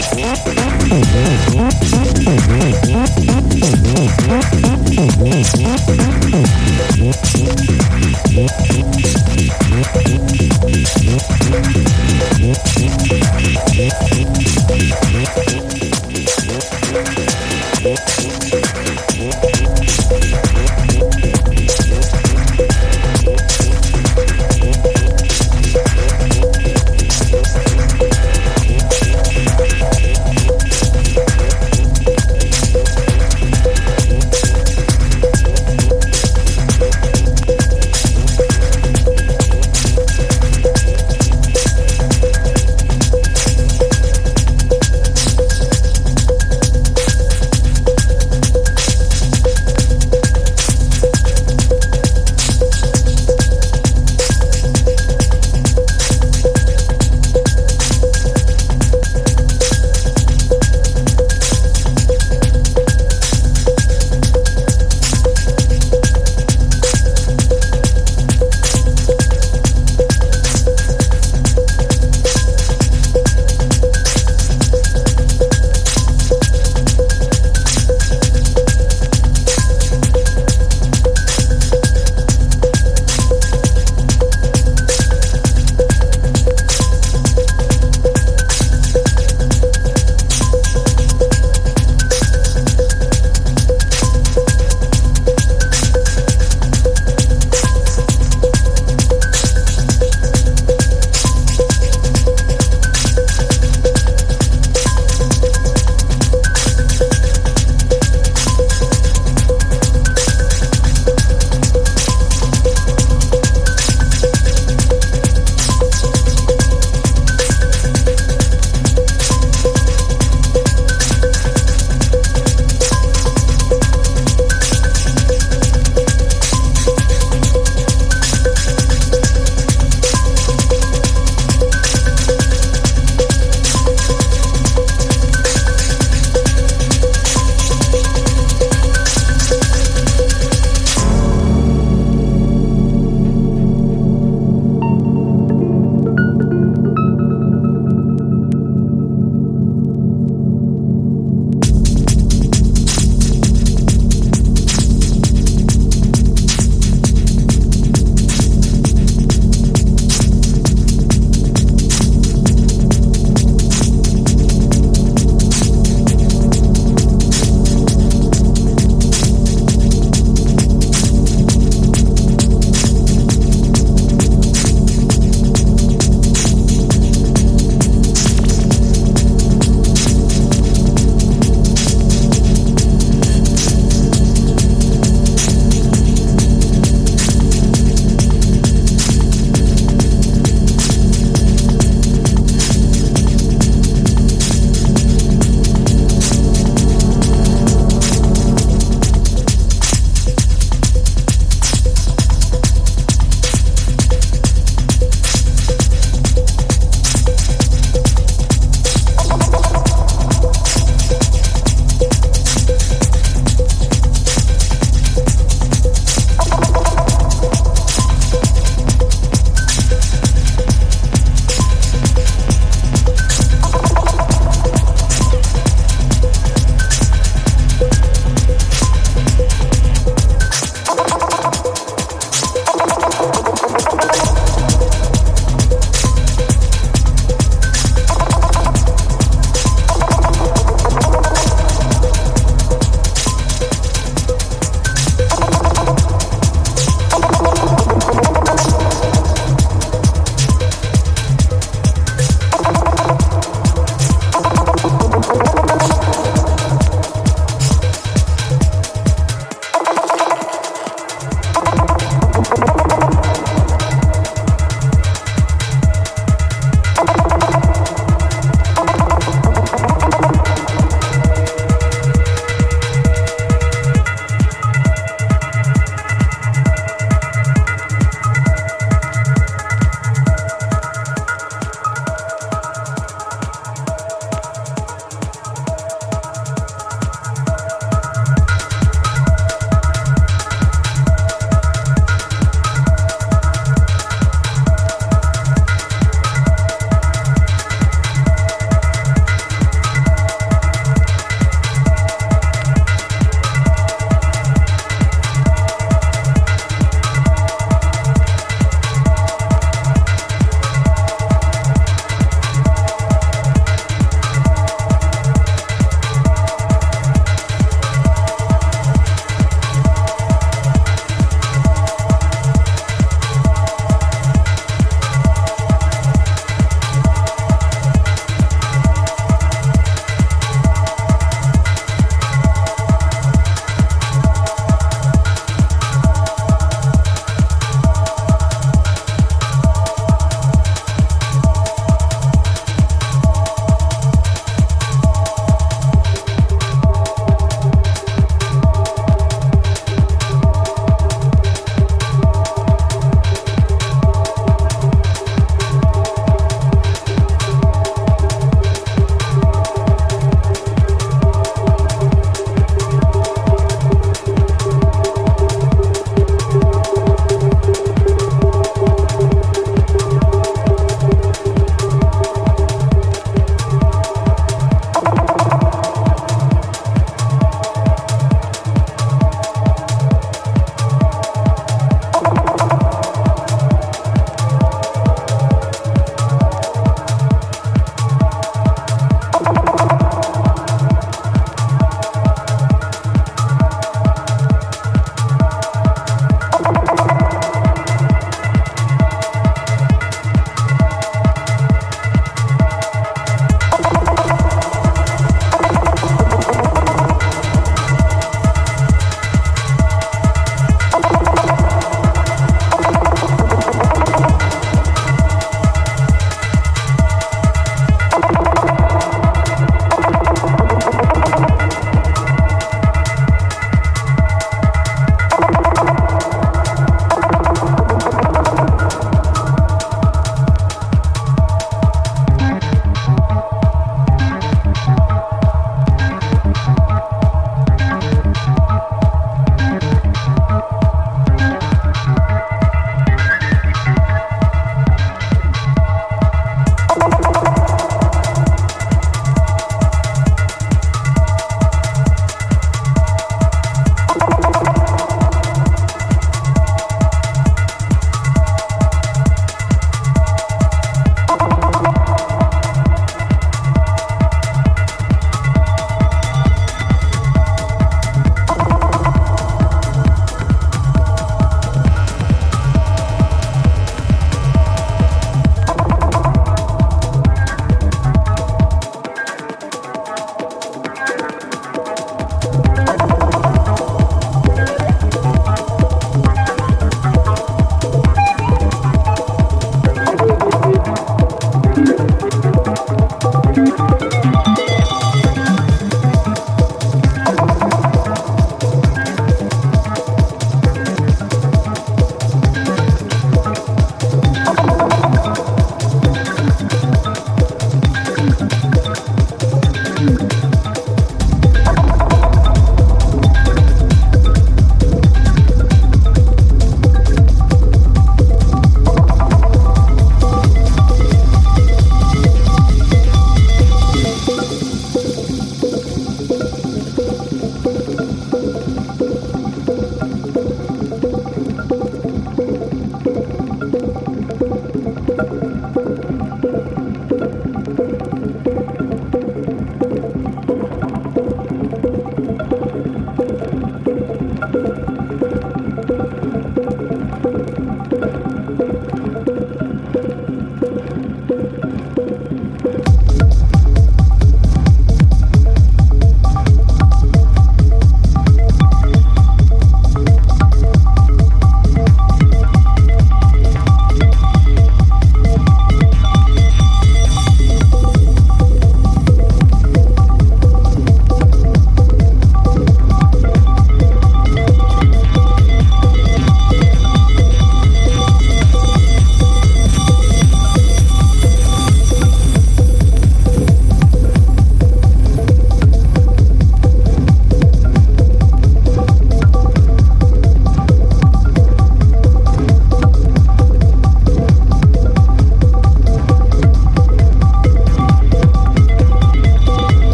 Uhum.